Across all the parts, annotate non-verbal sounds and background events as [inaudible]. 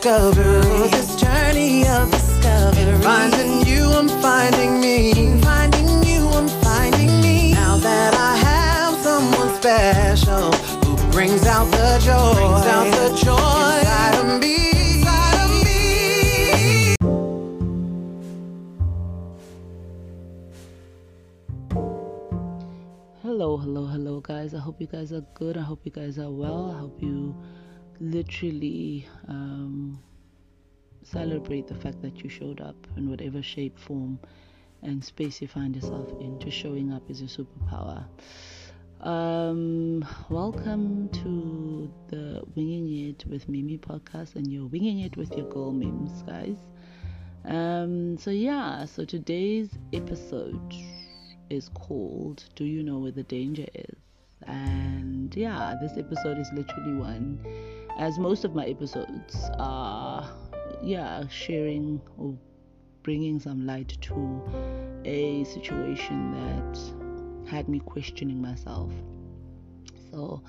discovery. This journey of discovery. Finding you, I'm finding me. Finding you, I'm finding me. Now that I have someone special who brings out the joy, brings out the joy inside of me. Inside of me. Hello, hello, hello, guys. I hope you guys are good. I hope you guys are well. I hope you literally um, celebrate the fact that you showed up in whatever shape, form, and space you find yourself in. Just showing up is your superpower. Um, welcome to the Winging It with Mimi podcast, and you're winging it with your girl Mims, guys. Um, so yeah, so today's episode is called Do You Know Where the Danger Is? And yeah, this episode is literally one, as most of my episodes are, yeah, sharing or bringing some light to a situation that had me questioning myself. So,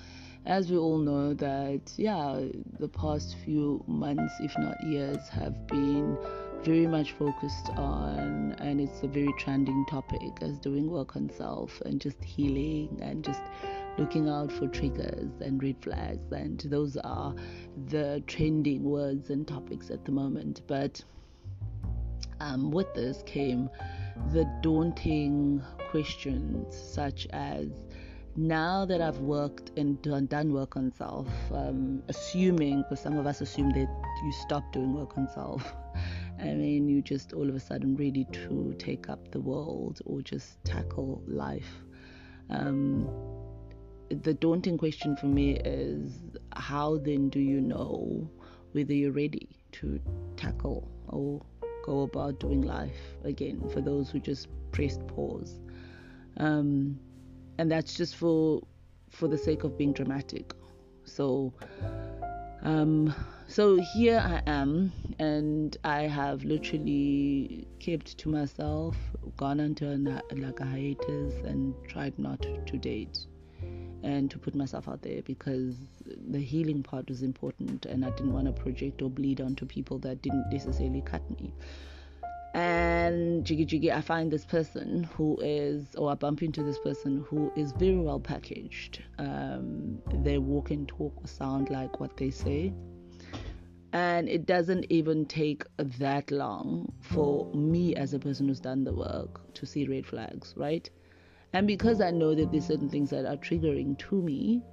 as we all know, that yeah, the past few months, if not years, have been very much focused on, and it's a very trending topic, as doing work on self and just healing and just looking out for triggers and red flags. And those are the trending words and topics at the moment. But um, with this came the daunting questions, such as now that I've worked and done, done work on self, um, assuming, because some of us assume that you stop doing work on self, [laughs] I mean, you just all of a sudden ready to take up the world or just tackle life. Um, the daunting question for me is how then do you know whether you're ready to tackle or go about doing life again for those who just pressed pause? Um, and that's just for for the sake of being dramatic. So, um, so here I am, and I have literally kept to myself, gone into a, like a hiatus, and tried not to date and to put myself out there because the healing part was important, and I didn't want to project or bleed onto people that didn't necessarily cut me. And jiggy jiggy, I find this person who is, or I bump into this person who is very well packaged. Um, they walk and talk sound like what they say. And it doesn't even take that long for me as a person who's done the work to see red flags, right? And because I know that there's certain things that are triggering to me,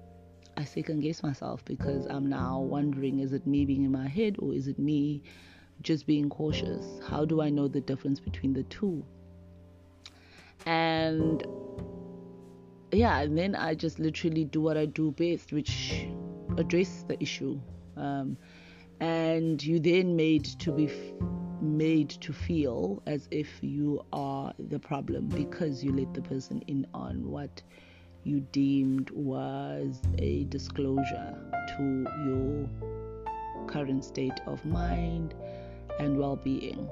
I second guess myself because I'm now wondering is it me being in my head or is it me just being cautious. How do I know the difference between the two? And yeah, and then I just literally do what I do best, which address the issue. Um, and you then made to be f- made to feel as if you are the problem because you let the person in on what you deemed was a disclosure to your current state of mind and well being.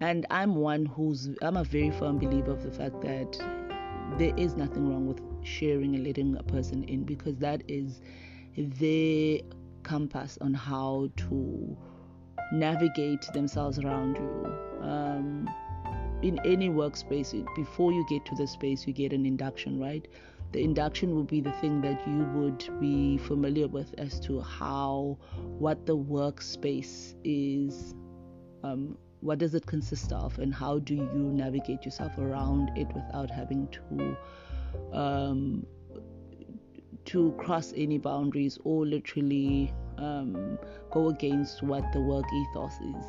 And I'm one who's, I'm a very firm believer of the fact that there is nothing wrong with sharing and letting a person in because that is their compass on how to navigate themselves around you. Um, in any workspace, before you get to the space, you get an induction, right? the induction will be the thing that you would be familiar with as to how what the workspace is um, what does it consist of and how do you navigate yourself around it without having to um, to cross any boundaries or literally um, go against what the work ethos is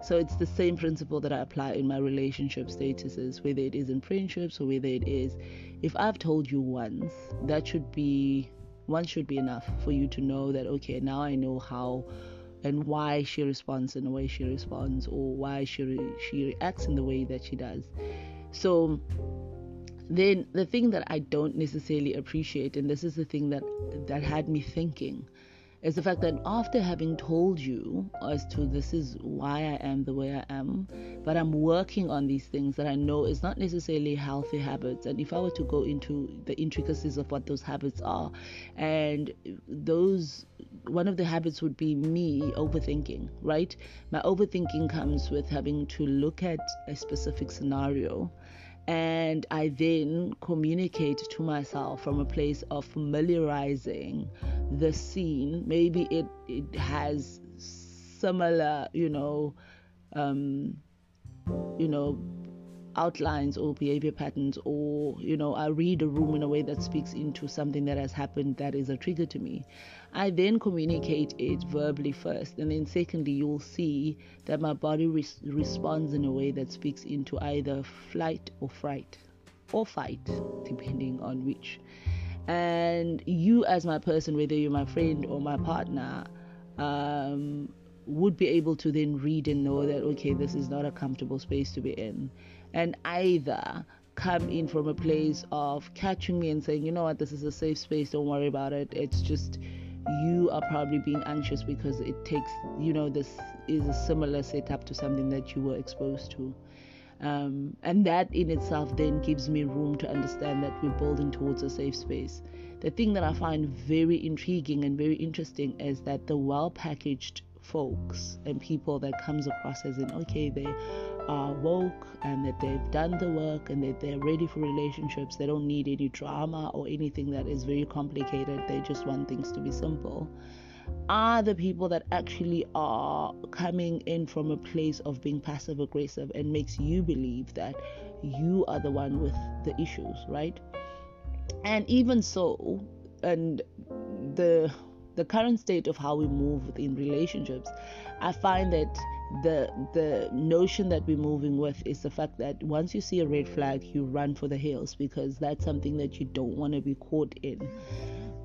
so it's the same principle that I apply in my relationship statuses, whether it is in friendships or whether it is. If I've told you once, that should be one should be enough for you to know that okay, now I know how and why she responds in the way she responds or why she re- she reacts in the way that she does. So then the thing that I don't necessarily appreciate, and this is the thing that that had me thinking, is the fact that after having told you as to this is why I am the way I am, but I'm working on these things that I know is not necessarily healthy habits. And if I were to go into the intricacies of what those habits are, and those one of the habits would be me overthinking, right? My overthinking comes with having to look at a specific scenario and I then communicate to myself from a place of familiarizing the scene. Maybe it, it has similar, you know, um, you know, outlines or behavior patterns or you know i read a room in a way that speaks into something that has happened that is a trigger to me. I then communicate it verbally first and then secondly you'll see that my body res- responds in a way that speaks into either flight or fright or fight depending on which. And you as my person whether you're my friend or my partner um, would be able to then read and know that okay this is not a comfortable space to be in and either come in from a place of catching me and saying, you know what, this is a safe space, don't worry about it. It's just you are probably being anxious because it takes, you know, this is a similar setup to something that you were exposed to. Um, and that in itself then gives me room to understand that we're building towards a safe space. The thing that I find very intriguing and very interesting is that the well packaged folks and people that comes across as in okay they are woke and that they've done the work and that they're ready for relationships. They don't need any drama or anything that is very complicated. They just want things to be simple. Are the people that actually are coming in from a place of being passive aggressive and makes you believe that you are the one with the issues, right? And even so, and the the current state of how we move in relationships, I find that the the notion that we're moving with is the fact that once you see a red flag you run for the hills because that's something that you don't want to be caught in.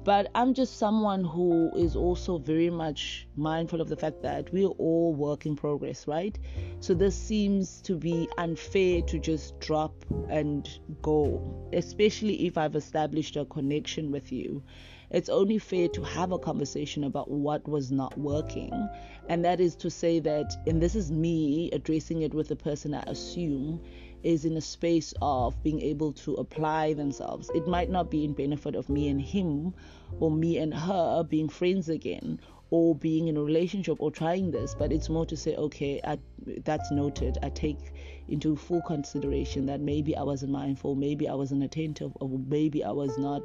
But i'm just someone who is also very much mindful of the fact that we're all work in progress right? So this seems to be unfair to just drop and go especially if i've established a connection with you it's only fair to have a conversation about what was not working. And that is to say that, and this is me addressing it with the person I assume is in a space of being able to apply themselves. It might not be in benefit of me and him or me and her being friends again or being in a relationship or trying this, but it's more to say, okay, I, that's noted. I take into full consideration that maybe I wasn't mindful, maybe I wasn't attentive, or maybe I was not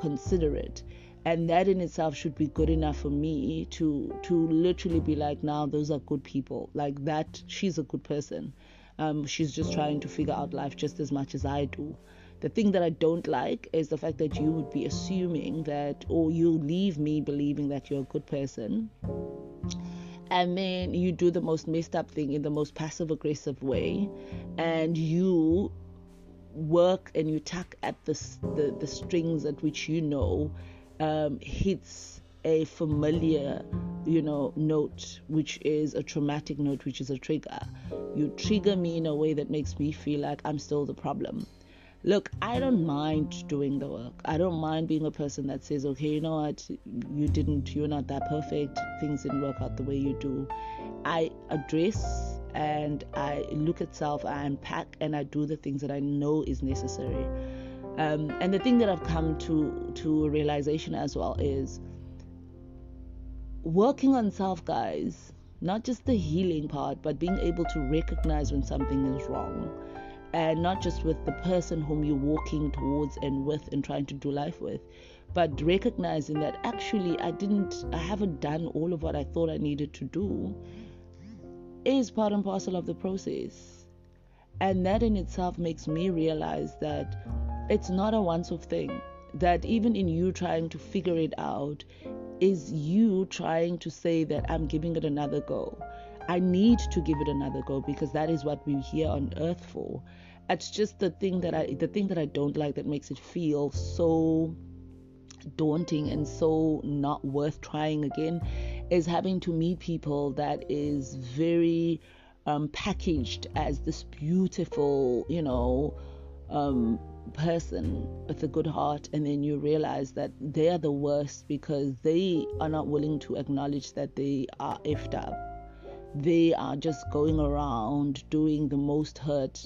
considerate and that in itself should be good enough for me to to literally be like now those are good people. Like that she's a good person. Um, she's just trying to figure out life just as much as i do. The thing that i don't like is the fact that you would be assuming that or you leave me believing that you're a good person. And then you do the most messed up thing in the most passive aggressive way. And you work and you tuck at the, the, the strings at which you know um, hits a familiar, you know, note, which is a traumatic note, which is a trigger. You trigger me in a way that makes me feel like I'm still the problem. Look, I don't mind doing the work. I don't mind being a person that says, okay, you know what, you didn't, you're not that perfect. Things didn't work out the way you do. I address and I look at self, I unpack, and I do the things that I know is necessary. Um, and the thing that I've come to to realization as well is working on self, guys. Not just the healing part, but being able to recognize when something is wrong, and not just with the person whom you're walking towards and with and trying to do life with, but recognizing that actually I didn't, I haven't done all of what I thought I needed to do, is part and parcel of the process. And that in itself makes me realize that it's not a once off thing. That even in you trying to figure it out, is you trying to say that I'm giving it another go. I need to give it another go because that is what we're here on earth for. It's just the thing that I the thing that I don't like that makes it feel so daunting and so not worth trying again is having to meet people that is very um, packaged as this beautiful, you know, um, person with a good heart and then you realize that they are the worst because they are not willing to acknowledge that they are effed up. They are just going around doing the most hurt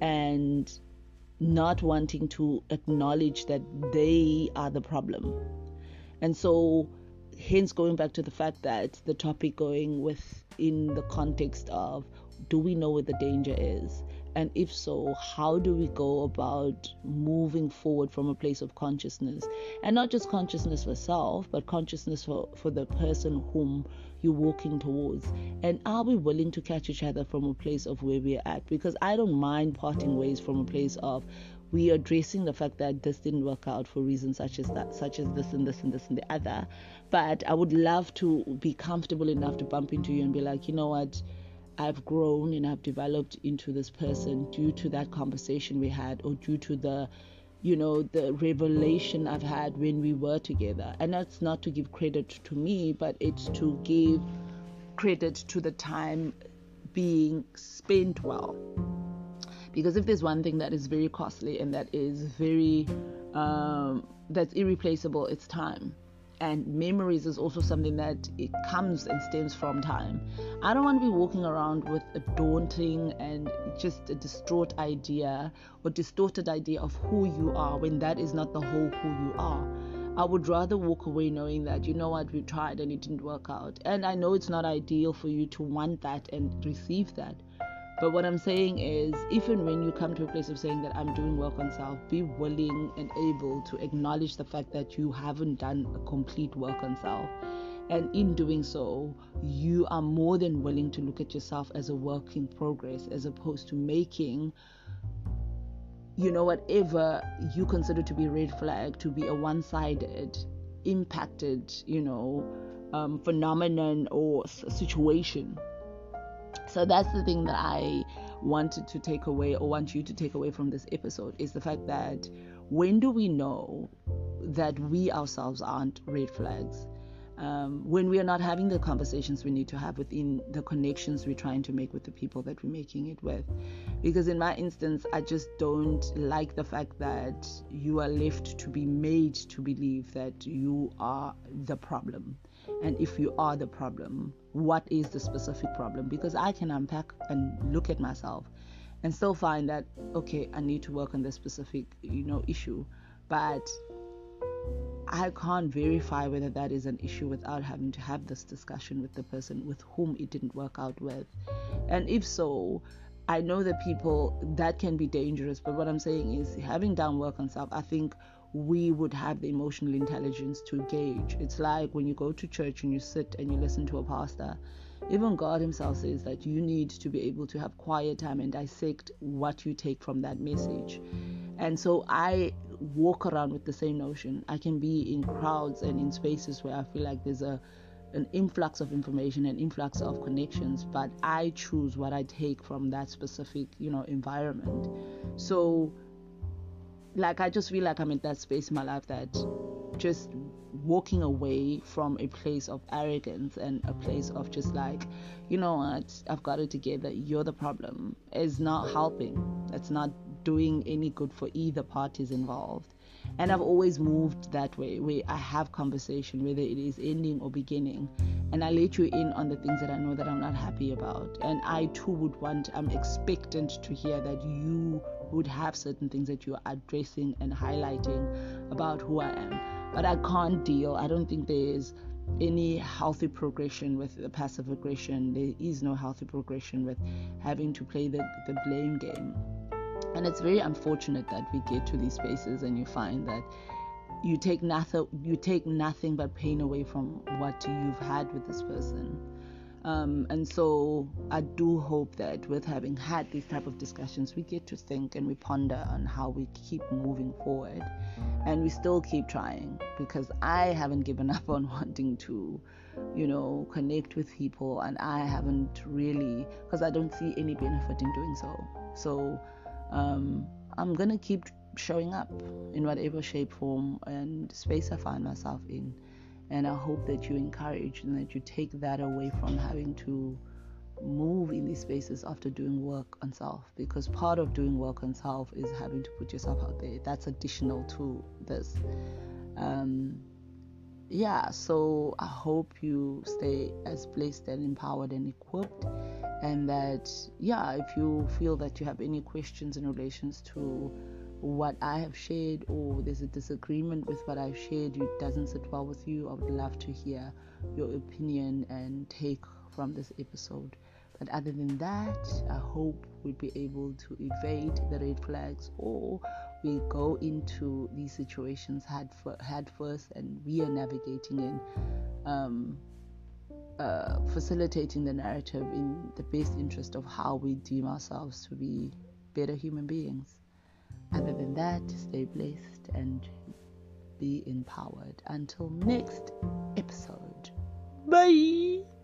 and not wanting to acknowledge that they are the problem. And so hence going back to the fact that the topic going within the context of do we know where the danger is and if so how do we go about moving forward from a place of consciousness? And not just consciousness for self but consciousness for, for the person whom you're walking towards. And are we willing to catch each other from a place of where we're at? Because i don't mind parting ways from a place of we are addressing the fact that this didn't work out for reasons such as that, such as this and this and this and the other. But I would love to be comfortable enough to bump into you and be like, you know what, I've grown and I've developed into this person due to that conversation we had, or due to the, you know, the revelation I've had when we were together. And that's not to give credit to me, but it's to give credit to the time being spent well because if there's one thing that is very costly and that is very um, that's irreplaceable it's time and memories is also something that it comes and stems from time i don't want to be walking around with a daunting and just a distraught idea or distorted idea of who you are when that is not the whole who you are I would rather walk away knowing that you know what we tried and it didn't work out. And I know it's not ideal for you to want that and receive that. But what I'm saying is, even when you come to a place of saying that I'm doing work on self, be willing and able to acknowledge the fact that you haven't done a complete work on self. And in doing so, you are more than willing to look at yourself as a work in progress as opposed to making, you know, whatever you consider to be red flag to be a one sided, impacted, you know, um, phenomenon or situation so that's the thing that I wanted to take away or want you to take away from this episode is the fact that when do we know that we ourselves aren't red flags? Um, when we are not having the conversations we need to have within the connections we're trying to make with the people that we're making it with. Because in my instance, I just don't like the fact that you are left to be made to believe that you are the problem. And if you are the problem, what is the specific problem? Because I can unpack and look at myself and still find that okay, I need to work on this specific, you know, issue. But I can't verify whether that is an issue without having to have this discussion with the person with whom it didn't work out with. And if so, I know that people that can be dangerous, but what I'm saying is having done work on self, I think we would have the emotional intelligence to gauge. It's like when you go to church and you sit and you listen to a pastor. Even God Himself says that you need to be able to have quiet time and dissect what you take from that message. And so I walk around with the same notion. I can be in crowds and in spaces where I feel like there's a an influx of information, an influx of connections, but I choose what I take from that specific, you know, environment. So like I just feel like I'm in that space in my life that just walking away from a place of arrogance and a place of just like, you know what, I've got it together, you're the problem, is not helping. It's not doing any good for either parties involved. And I've always moved that way, where I have conversation, whether it is ending or beginning, and I let you in on the things that I know that I'm not happy about. And I too would want, I'm expectant to hear that you would have certain things that you're addressing and highlighting about who I am. But I can't deal. I don't think there's any healthy progression with the passive aggression. There is no healthy progression with having to play the, the blame game. And it's very unfortunate that we get to these spaces and you find that you take nothing you take nothing but pain away from what you've had with this person. Um, and so I do hope that with having had these type of discussions, we get to think and we ponder on how we keep moving forward, and we still keep trying because I haven't given [laughs] up on wanting to, you know, connect with people, and I haven't really because I don't see any benefit in doing so. So um, I'm gonna keep showing up in whatever shape, form, and space I find myself in and I hope that you encourage and that you take that away from having to move in these spaces after doing work on self because part of doing work on self is having to put yourself out there. That's additional to this. Um, yeah, so I hope you stay as blessed and empowered and equipped. And that, yeah, if you feel that you have any questions in relations to what I have shared or there's a disagreement with what I've shared, it doesn't sit well with you, I would love to hear your opinion and take from this episode. But other than that, I hope we'll be able to evade the red flags or we go into these situations head, head first and we are navigating in um, uh, facilitating the narrative in the best interest of how we deem ourselves to be better human beings. Other than that, stay blessed and be empowered. Until next episode. Bye.